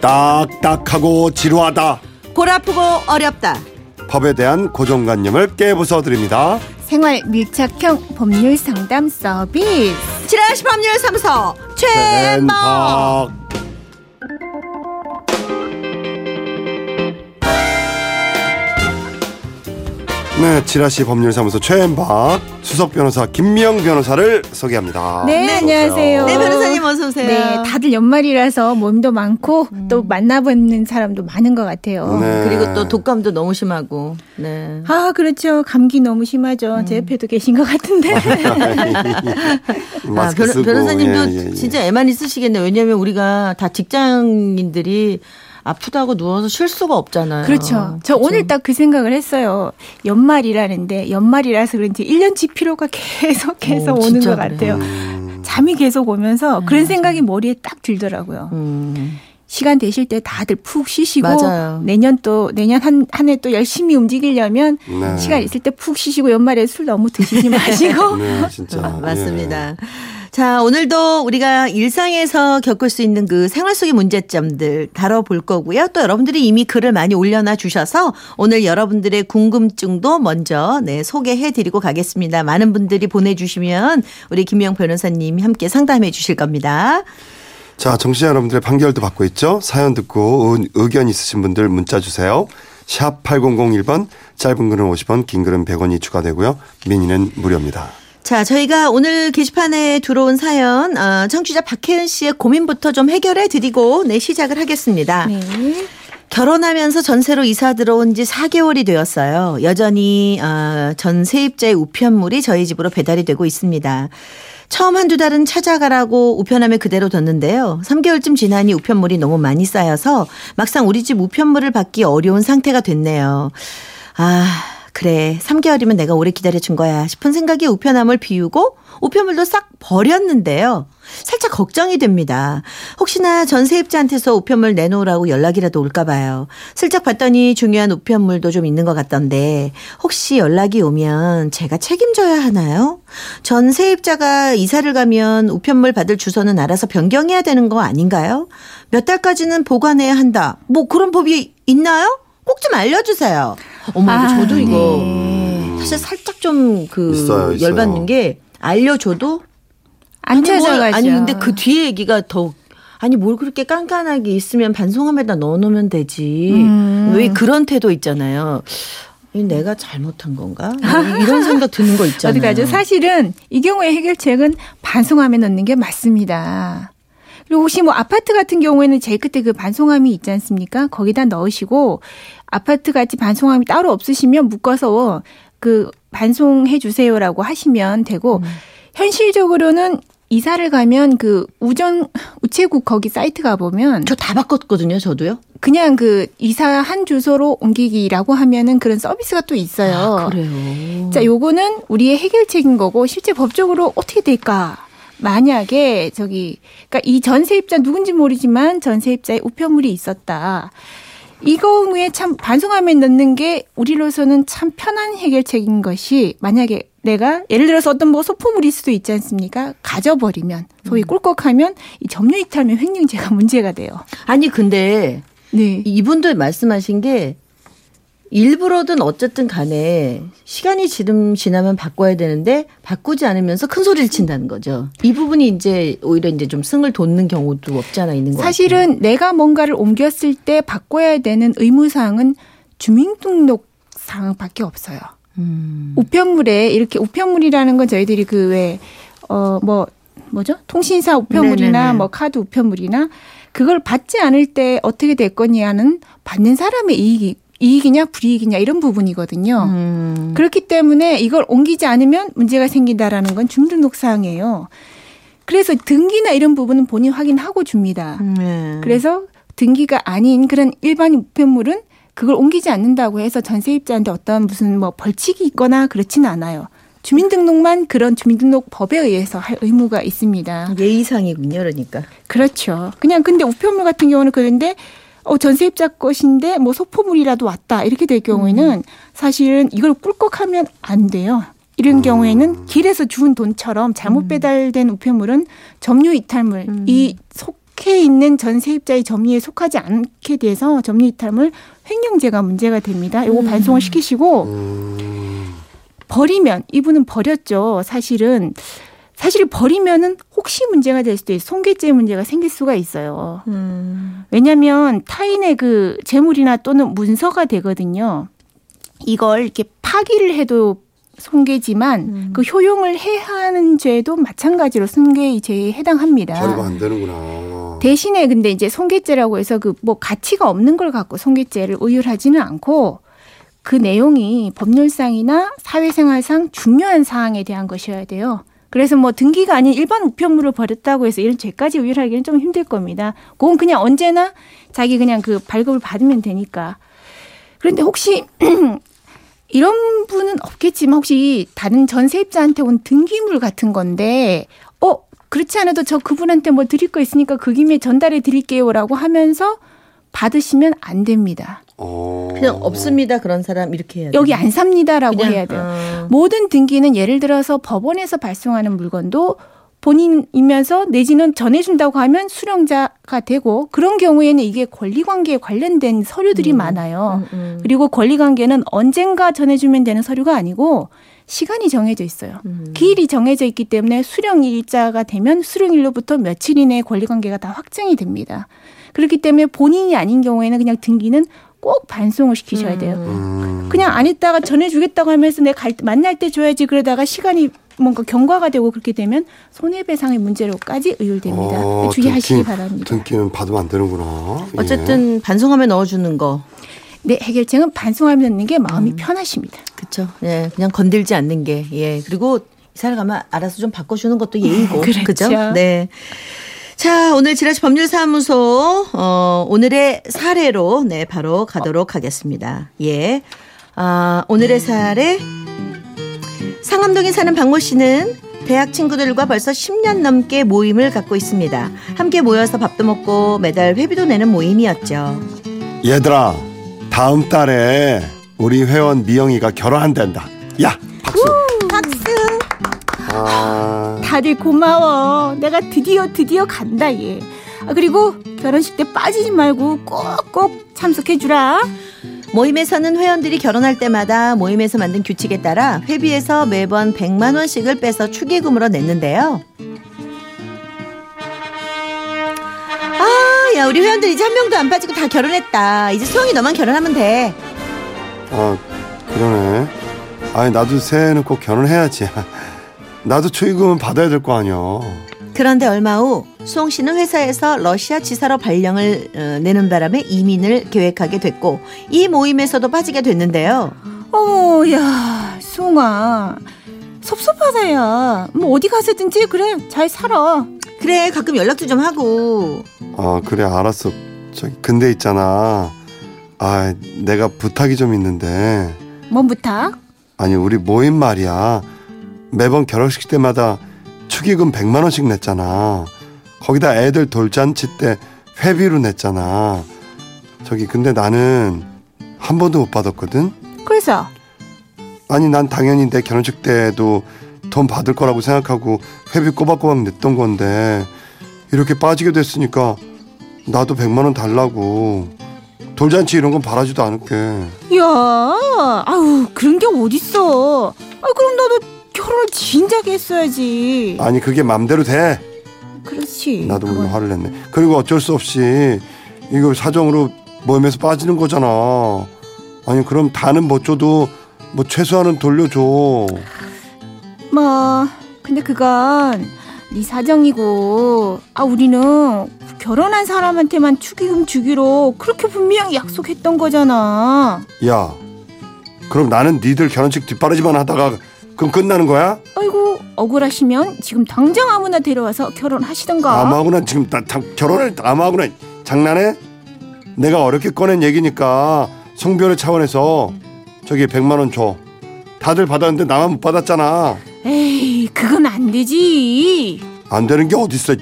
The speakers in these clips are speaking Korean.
딱딱하고 지루하다. 골 아프고 어렵다. 법에 대한 고정관념을 깨부숴 드립니다. 생활 밀착형 법률 상담 서비스. 지라시 법률 사무소 최모. 박 네, 지라시 법률사무소 최엠박 수석 변호사 김미영 변호사를 소개합니다. 네, 어서 안녕하세요. 네 변호사님 어서 오세요. 네, 다들 연말이라서 모임도 많고 또 만나보는 사람도 많은 것 같아요. 네. 그리고 또 독감도 너무 심하고. 네. 아, 그렇죠. 감기 너무 심하죠. 제 옆에도 계신 것 같은데. 아, 변, 변호사님도 예, 예, 예. 진짜 애만 있으시겠네요. 왜냐하면 우리가 다 직장인들이 아프다고 누워서 쉴 수가 없잖아요. 그렇죠. 저 오늘 딱 그 생각을 했어요. 연말이라는데 연말이라서 그런지 1년치 피로가 계속해서 오, 오는 진짜 것 그래. 같아요. 음, 잠이 계속 오면서 그런 생각이 머리에 딱 들더라고요. 음. 시간 되실 때 다들 푹 쉬시고 맞아요. 내년 또 내년 한 한 해 또 열심히 움직이려면 네. 시간 있을 때 푹 쉬시고 연말에 술 너무 드시지 마시고 네, 진짜. 아, 맞습니다. 자, 오늘도 우리가 일상에서 겪을 수 있는 그 생활 속의 문제점들 다뤄볼 거고요. 또 여러분들이 이미 글을 많이 올려놔 주셔서 오늘 여러분들의 궁금증도 먼저 네, 소개해 드리고 가겠습니다. 많은 분들이 보내주시면 우리 김영 변호사님이 함께 상담해 주실 겁니다. 자, 정치자 여러분들의 판결도 받고 있죠. 사연 듣고 의- 의견 있으신 분들 문자 주세요. 샵 8001번 짧은 글은 50원 긴 글은 100원이 추가되고요. 미니는 무료입니다. 자, 저희가 오늘 게시판에 들어온 사연, 어, 청취자 박혜은 씨의 고민부터 좀 해결해 드리고, 네, 시작을 하겠습니다. 네. 결혼하면서 전세로 이사 들어온 지 4개월이 되었어요. 여전히 어, 전 세입자의 우편물이 저희 집으로 배달이 되고 있습니다. 처음 한두 달은 찾아가라고 우편함에 그대로 뒀는데요. 3개월쯤 지나니 우편물이 너무 많이 쌓여서 막상 우리 집 우편물을 받기 어려운 상태가 됐네요. 아, 그래. 3개월이면 내가 오래 기다려준 거야 싶은 생각에 우편함을 비우고 우편물도 싹 버렸는데요. 살짝 걱정이 됩니다. 혹시나 전세입자한테서 우편물 내놓으라고 연락이라도 올까 봐요. 슬쩍 봤더니 중요한 우편물도 좀 있는 것 같던데 혹시 연락이 오면 제가 책임져야 하나요? 전세입자가 이사를 가면 우편물 받을 주소는 알아서 변경해야 되는 거 아닌가요? 몇 달까지는 보관해야 한다. 뭐 그런 법이 있나요? 꼭 좀 알려주세요. 어머, 아, 저도 이거 네. 사실 살짝 좀 그. 열받는 게 알려줘도 안 찾아가죠. 아니 근데 그 뒤에 얘기가 더 아니 뭘 그렇게 깐깐하게 있으면 반송함에다 넣어놓으면 되지. 음. 왜 그런 태도 있잖아요. 이 내가 잘못한 건가? 뭐 이런 생각 드는 거 있잖아요. 어디 가죠? 사실은 이 경우에 해결책은 반송함에 넣는 게 맞습니다. 그리고 혹시 뭐 아파트 같은 경우에는 제일 끝에 그 반송함이 있지 않습니까? 거기다 넣으시고 아파트 같이 반송함이 따로 없으시면 묶어서 그 반송해 주세요라고 하시면 되고 현실적으로는 이사를 가면 그 우정 우체국 거기 사이트 가 보면 저 다 바꿨거든요. 저도요. 그냥 그 이사 한 주소로 옮기기라고 하면은 그런 서비스가 또 있어요. 아, 그래요. 자, 요거는 우리의 해결책인 거고 실제 법적으로 어떻게 될까? 만약에 저기 그러니까 이 전세입자 누군지 모르지만 전세입자의 우편물이 있었다. 이 경우에 참 반송함에 넣는 게 우리로서는 참 편한 해결책인 것이 만약에 내가 예를 들어서 어떤 뭐 소포물일 수도 있지 않습니까? 가져버리면 소위 꿀꺽하면 이 점유 이탈면 횡령죄가 문제가 돼요. 아니 근데 네. 이분도 말씀하신 게 일부러든 어쨌든 간에 시간이 지름 지나면 바꿔야 되는데 바꾸지 않으면서 큰 소리를 친다는 거죠. 이 부분이 이제 오히려 이제 좀 승을 돋는 경우도 없지 않아 있는 거 같아요. 사실은 내가 뭔가를 옮겼을 때 바꿔야 되는 의무 사항은 주민등록사항밖에 없어요. 음. 우편물에 이렇게 우편물이라는 건 저희들이 그 왜 어 뭐 뭐죠? 통신사 우편물이나 네네네. 뭐 카드 우편물이나 그걸 받지 않을 때 어떻게 될 거냐는 받는 사람의 이익이 이익이냐 불이익이냐 이런 부분이거든요. 음. 그렇기 때문에 이걸 옮기지 않으면 문제가 생긴다라는 건 주민등록 사항이에요. 그래서 등기나 이런 부분은 본인 확인하고 줍니다. 네. 그래서 등기가 아닌 그런 일반 우편물은 그걸 옮기지 않는다고 해서 전세입자한테 어떤 무슨 뭐 벌칙이 있거나 그렇지는 않아요. 주민등록만 그런 주민등록 법에 의해서 할 의무가 있습니다. 예의상이군요, 그러니까. 그렇죠. 그냥 근데 우편물 같은 경우는 그런데 어, 전세입자 것인데 뭐 소포물이라도 왔다. 이렇게 될 경우에는 사실은 이걸 꿀꺽하면 안 돼요. 이런 경우에는 길에서 주운 돈처럼 잘못 배달된 우편물은 점유 이탈물 이속 속해 있는 전 세입자의 점유에 속하지 않게 돼서 점유 이탈물 횡령죄가 문제가 됩니다. 요거 반송을 시키시고 음, 버리면 이분은 버렸죠. 사실은 사실 버리면은 혹시 문제가 될 수도 있어. 손괴죄 문제가 생길 수가 있어요. 음. 왜냐하면 타인의 그 재물이나 또는 문서가 되거든요. 이걸 이렇게 파기를 해도 손괴지만 음. 그 효용을 해하는 죄도 마찬가지로 손괴죄에 해당합니다. 버리면 안 되는구나. 대신에 근데 이제 손괴죄라고 해서 그 뭐 가치가 없는 걸 갖고 손괴죄를 의율하지는 않고 그 내용이 법률상이나 사회생활상 중요한 사항에 대한 것이어야 돼요. 그래서 뭐 등기가 아닌 일반 우편물을 버렸다고 해서 이런 죄까지 의율하기는 좀 힘들 겁니다. 그건 그냥 언제나 자기 그냥 그 발급을 받으면 되니까. 그런데 혹시 이런 분은 없겠지만 혹시 다른 전세입자한테 온 등기물 같은 건데 어 그렇지 않아도 저 그분한테 뭐 드릴 거 있으니까 그 김에 전달해 드릴게요라고 하면서 받으시면 안 됩니다. 어. 그냥 없습니다 그런 사람 이렇게 해야 돼. 여기 안 삽니다라고 그냥, 해야 돼요. 어. 모든 등기는 예를 들어서 법원에서 발송하는 물건도 본인이면서 내지는 전해준다고 하면 수령자가 되고 그런 경우에는 이게 권리관계에 관련된 서류들이 많아요. 음, 음. 그리고 권리관계는 언젠가 전해주면 되는 서류가 아니고 시간이 정해져 있어요. 음. 기일이 정해져 있기 때문에 수령일자가 되면 수령일로부터 며칠 이내에 권리관계가 다 확정이 됩니다. 그렇기 때문에 본인이 아닌 경우에는 그냥 등기는 꼭 반송을 시키셔야 돼요. 음. 그냥 안 했다가 전해주겠다고 하면서 내가 갈 때- 만날 때 줘야지 그러다가 시간이 뭔가 경과가 되고 그렇게 되면 손해배상의 문제로까지 의율됩니다. 어, 주의하시기 등기- 바랍니다. 등기는 받으면 안 되는구나. 예. 어쨌든 반송하면 넣어주는 거. 네, 해결책은 반송하면 넣는 게 음. 마음이 편하십니다. 그렇죠. 예, 그냥 건들지 않는 게 예. 그리고 이사를 가면 알아서 좀 바꿔주는 것도 예의고. 그렇죠. 그죠? 네. 자, 오늘 지라시 법률사무소 어, 오늘의 사례로 네 바로 가도록 하겠습니다. 예. 아, 오늘의 사례 상암동에 사는 박모 씨는 대학 친구들과 벌써 10년 넘게 모임을 갖고 있습니다. 함께 모여서 밥도 먹고 매달 회비도 내는 모임이었죠. 얘들아, 다음 달에 우리 회원 미영이가 결혼한단다. 야, 박수. 박수. 아, 다들 고마워. 내가 드디어 드디어 간다 얘. 아, 그리고 결혼식 때 빠지지 말고 꼭꼭 참석해주라. 모임에서는 회원들이 결혼할 때마다 모임에서 만든 규칙에 따라 회비에서 매번 100만 원씩을 빼서 축의금으로 냈는데요. 아, 야, 우리 회원들 이제 한 명도 안 빠지고 다 결혼했다. 이제 수영이 너만 결혼하면 돼. 아, 그러네. 아니 나도 새해는 꼭 결혼해야지. 나도 축의금은 받아야 될 거 아니야. 그런데 얼마 후 수홍 씨는 회사에서 러시아 지사로 발령을 어, 내는 바람에 이민을 계획하게 됐고 이 모임에서도 빠지게 됐는데요. 어머, 야, 수홍아. 섭섭하다, 야. 뭐 어디 가서든지 그래, 잘 살아. 그래, 가끔 연락도 좀 하고. 아 그래 알았어. 저기 근데 있잖아. 아 내가 부탁이 좀 있는데. 뭔 부탁? 아니 우리 모임 말이야. 매번 결혼식 때마다 축의금 100만 원씩 냈잖아. 거기다 애들 돌잔치 때 회비로 냈잖아. 저기 근데 나는 한 번도 못 받았거든. 그래서 아니 난 당연히 내 결혼식 때도 돈 받을 거라고 생각하고 회비 꼬박꼬박 냈던 건데 이렇게 빠지게 됐으니까 나도 100만 원 달라고 돌잔치 이런 건 바라지도 않을게 야, 아우 그런 게 어딨어? 아 그럼 너도 결혼을 진작에 했어야지. 아니 그게 맘대로 돼 그렇지. 나도 물론 그건. 화를 냈네 그리고 어쩔 수 없이 이거 사정으로 모임에서 빠지는 거잖아 아니 그럼 다는 못 줘도 뭐 최소한은 돌려줘 뭐 근데 그건 네 사정이고 아 우리는 결혼한 사람한테만 축의금 주기로 그렇게 분명히 약속했던 거잖아. 야 그럼 나는 니들 결혼식 뒷바라지만 하다가 그럼 끝나는 거야? 아이고 억울하시면 지금 당장 아무나 데려와서 결혼하시던가. 아무하고나 지금 나, 다, 결혼을 아무하고나 장난해? 내가 어렵게 꺼낸 얘기니까 성별의 차원에서 저기 100만 원 줘. 다들 받았는데 나만 못 받았잖아. 에이 그건 안 되지. 안 되는 게 어딨어.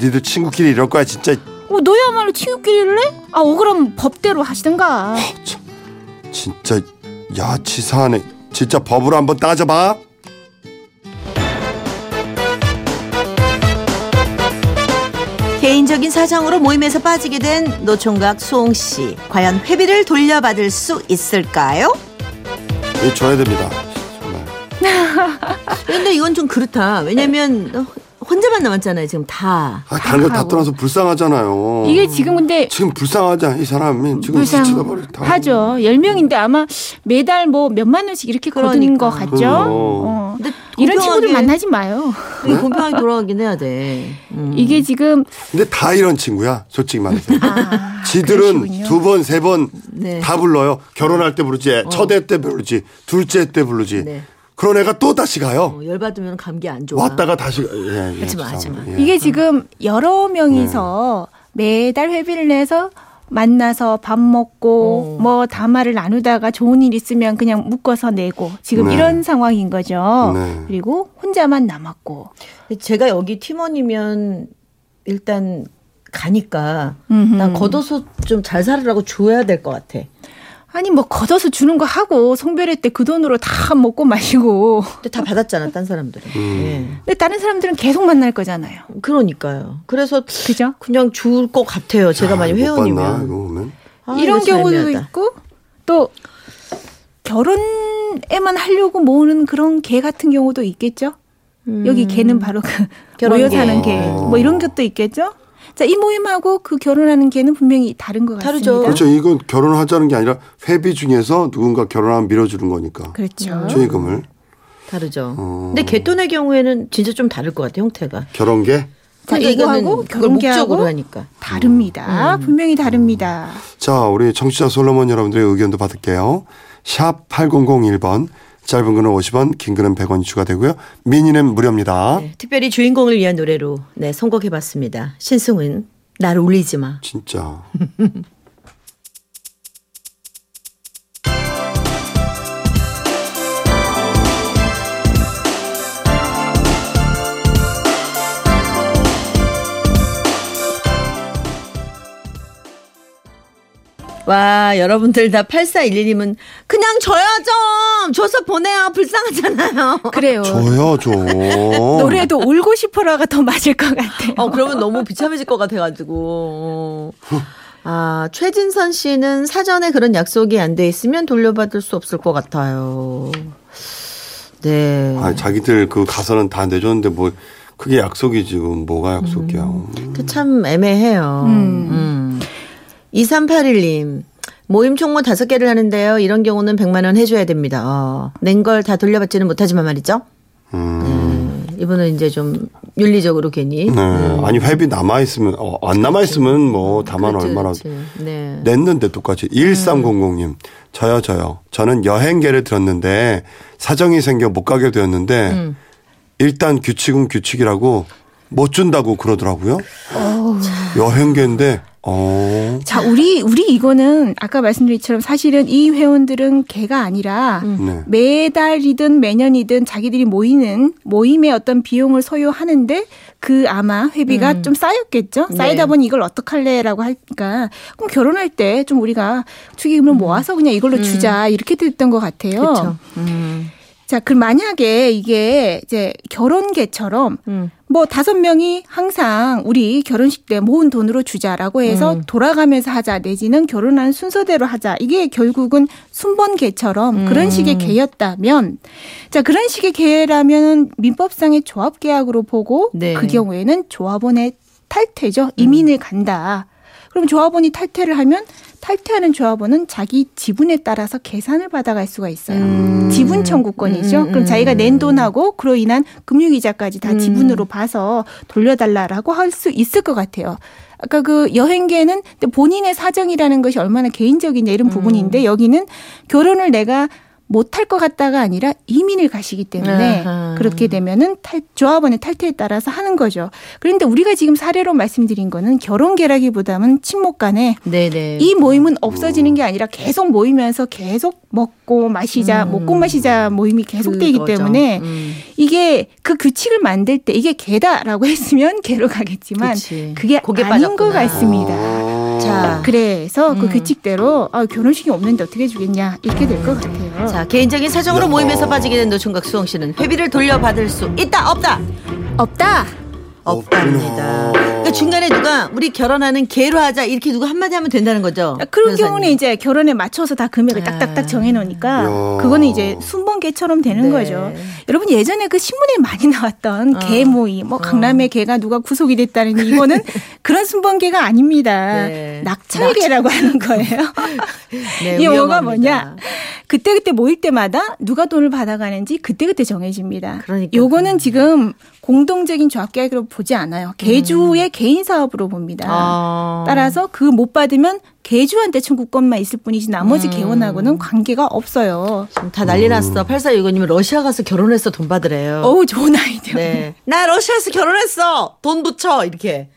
니들 친구끼리 이럴 거야 진짜. 어, 너야말로 친구끼리를 해? 아 억울하면 법대로 하시던가. 진짜 야치사하네. 진짜 법으로 한번 따져봐. 개인적인 사정으로 모임에서 빠지게 된 노총각 수홍 씨. 과연 회비를 돌려받을 수 있을까요? 이 줘야 됩니다. 정말. 근데 이건 좀 그렇다. 왜냐면 혼자만 남았잖아요. 지금 다. 아, 다른 거 다. 떠나서 불쌍하잖아요. 이게 지금 근데 지금 불쌍하자 이 사람이 지금 지치다 버리 다. 하죠. 10명인데 아마 매달 뭐 몇만 원씩 이렇게 거두는 그러니까. 것 같죠? 그럼요. 어. 근데 이런 공평하게- 친구들 만나지 마요. 이게 공평하게 돌아가긴 해야 돼. 음. 이게 지금 근데 다 이런 친구야. 솔직히 말해서. 아, 지들은 그러시군요. 두 번, 세 번 다 네. 불러요. 결혼할 때 부르지, 첫 애 때 부르지, 둘째 때 부르지. 네. 그런 애가 또 다시 가요. 어, 열받으면 감기 안 좋아. 왔다가 다시. 예, 예, 하지 마, 하지 마. 죄송합니다. 예. 이게 지금 여러 명이서 매달 회비를 내서 만나서 밥 먹고 어. 뭐 담화를 나누다가 좋은 일 있으면 그냥 묶어서 내고 지금 네. 이런 상황인 거죠. 네. 그리고 혼자만 남았고. 제가 여기 팀원이면 일단 가니까 음흠. 난 걷어서 좀잘 살으라고 줘야 될 것 같아. 아니 뭐 걷어서 주는 거 하고 성별회 때 그 돈으로 다 먹고 마시고. 근데 다 받았잖아, 딴 사람들은. 음. 근데 다른 사람들은 계속 만날 거잖아요. 예. 그러니까요. 그래서 그죠? 그냥 줄 것 같아요. 제가 만약 못 봤나, 이거 회원이면. 아, 이런 경우도 애매하다. 있고 또 결혼에만 하려고 모으는 그런 개 같은 경우도 있겠죠. 여기 개는 바로 그 음. 결혼 모여 개. 사는 개. 뭐 이런 것도 있겠죠. 자, 이 모임하고 그 결혼하는 개는 분명히 다른 것 같습니다. 다르죠. 그렇죠. 이건 결혼하자는 게 아니라 회비 중에서 누군가 결혼하면 밀어주는 거니까. 그렇죠. 축의금을. 다르죠. 어. 근데 개돈의 경우에는 진짜 좀 다를 것 같아, 형태가. 결혼계? 자, 이거는 이거하고 결혼계하고 하니까. 다릅니다. 음. 분명히 다릅니다. 자, 우리 청취자 솔로몬 여러분들의 의견도 받을게요. 샵 8001번. 짧은 글은 50원, 긴 글은 100원이 추가되고요. 미니는 무료입니다. 네, 특별히 주인공을 위한 노래로 네, 선곡해봤습니다. 신승은 날 울리지 마. 진짜. 와, 여러분들 다 8411님은 그냥 좀! 줘서 보내요. 불쌍하잖아요. 그래요. 줘요, 줘. 노래도 울고 싶어라가 더 맞을 것 같아요. 어, 그러면 너무 비참해질 것 같아가지고. 아, 최진선 씨는 사전에 그런 약속이 안 돼 있으면 돌려받을 수 없을 것 같아요. 네. 아, 자기들 그 가서는 다 내줬는데 뭐 그게 약속이 지금 뭐가 약속이야. 그참 애매해요. 음. 2381님. 모임 총무 다섯 개를 하는데요. 이런 경우는 100만 원 해줘야 됩니다. 어, 낸걸 다 돌려받지는 못하지만 말이죠. 음. 네. 이분은 이제 좀 윤리적으로 괜히. 네. 아니 회비 남아 있으면 어, 안 남아 있으면 뭐 다만 그렇지, 얼마나 그렇지. 네. 냈는데 똑같이 1300님 저요 저요 저는 여행계를 들었는데 사정이 생겨 못 가게 되었는데 음. 일단 규칙은 규칙이라고 못 준다고 그러더라고요. 여행계인데 어. 자, 우리 우리 이거는 아까 말씀드린 것처럼 사실은 이 회원들은 개가 아니라 네. 매달이든 매년이든 자기들이 모이는 모임의 어떤 비용을 소요하는데 그 아마 회비가 좀 쌓였겠죠. 네. 쌓이다 보니 이걸 어떡할래라고 하니까 그럼 결혼할 때 좀 우리가 축의금을 모아서 그냥 이걸로 주자 이렇게 됐던 것 같아요. 그렇죠. 음. 자, 그 만약에 이게 이제 결혼계처럼 음. 뭐 다섯 명이 항상 우리 결혼식 때 모은 돈으로 주자라고 해서 음. 돌아가면서 하자 내지는 결혼하는 순서대로 하자 이게 결국은 순번계처럼 음. 그런 식의 계였다면 자 그런 식의 계라면 민법상의 조합계약으로 보고 네. 그 경우에는 조합원의 탈퇴죠 이민을 간다. 그럼 조합원이 탈퇴를 하면 탈퇴하는 조합원은 자기 지분에 따라서 계산을 받아갈 수가 있어요. 음. 지분 청구권이죠. 음, 음, 그럼 자기가 음. 낸 돈하고 그로 인한 금융이자까지 다 음. 지분으로 봐서 돌려달라라고 할 수 있을 것 같아요. 아까 그 여행계는 본인의 사정이라는 것이 얼마나 개인적이냐 이런 음. 부분인데 여기는 결혼을 내가 못할 것 같다가 아니라 이민을 가시기 때문에 아하. 그렇게 되면은 탈, 조합원의 탈퇴에 따라서 하는 거죠. 그런데 우리가 지금 사례로 말씀드린 거는 결혼 계라기보다는 친목 간에 네네. 이 모임은 없어지는 게 아니라 계속 모이면서 계속 먹고 마시자, 음. 먹고 마시자 모임이 계속되기 그거죠. 때문에 음. 이게 그 규칙을 만들 때 이게 개다라고 했으면 개로 가겠지만 그치. 그게 아닌 것 빠졌구나. 같습니다. 아. 자. 그래서 그 음. 규칙대로 아, 결혼식이 없는데 어떻게 주겠냐 이렇게 될 것 같아요. 자, 개인적인 사정으로 야. 모임에서 빠지게 된 노총각 수홍 씨는 회비를 돌려받을 수 있다, 없다? 없다. 없답니다. 그러니까 중간에 누가 우리 결혼하는 계로 하자 이렇게 누가 한마디 하면 된다는 거죠. 그런 변호사님. 경우는 이제 결혼에 맞춰서 다 금액을 아. 딱딱딱 정해놓으니까 야. 그거는 이제 순번개처럼 되는 네. 거죠. 여러분 예전에 그 신문에 많이 나왔던 어. 개 모의, 뭐 강남의 개가 누가 구속이 됐다는 이거는 그런 순번개가 아닙니다. 네. 낙찰개라고 하는 거예요. 네, 이 용어가. 뭐냐? 그때 그때 모일 때마다 누가 돈을 받아가는지 그때 그때 정해집니다. 그러니까요. 요거는 지금 공동적인 조합계약으로 보지 않아요. 개주의 개인 사업으로 봅니다. 음. 아. 따라서 그 못 받으면 개주한테 청구권만 있을 뿐이지 나머지 음. 개원하고는 관계가 없어요. 지금 다 난리 났어. 8465님은 러시아 가서 결혼해서 돈 받으래요. 어우 좋은 아이디어. 네. 나 러시아에서 결혼했어. 돈 붙여. 이렇게.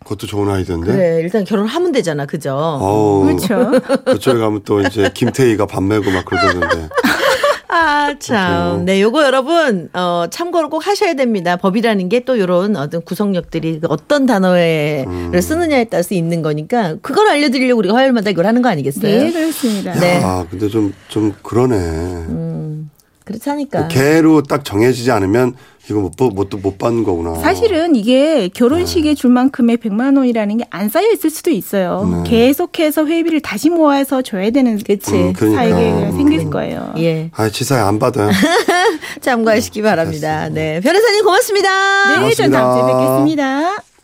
그것도 좋은 아이디어인데. 그래. 일단 결혼하면 되잖아. 그죠? 어우, 그렇죠. 그쪽에 가면 또 이제 김태희가 밥 메고 막 그러던데. 아, 참. 네, 요거 여러분, 어, 참고를 꼭 하셔야 됩니다. 법이라는 게 또 요런 어떤 구성력들이 그 어떤 단어를 음. 쓰느냐에 따라서 있는 거니까 그걸 알려드리려고 우리가 화요일마다 이걸 하는 거 아니겠어요? 네 그렇습니다. 네. 아, 근데 좀, 좀 그러네. 음, 그렇다니까. 개로 딱 정해지지 않으면 이거 못, 못, 못, 못 받는 거구나. 사실은 이게 결혼식에 줄 만큼의 100만 원이라는 게 안 쌓여 있을 수도 있어요. 네. 계속해서 회비를 다시 모아서 줘야 되는 그치. 음, 그러니까. 사이가 생길 음. 거예요. 예. 아, 치사에 안 받아요. 참고하시기 바랍니다. 네. 변호사님 고맙습니다. 네, 전 고맙습니다. 다음 주에 뵙겠습니다.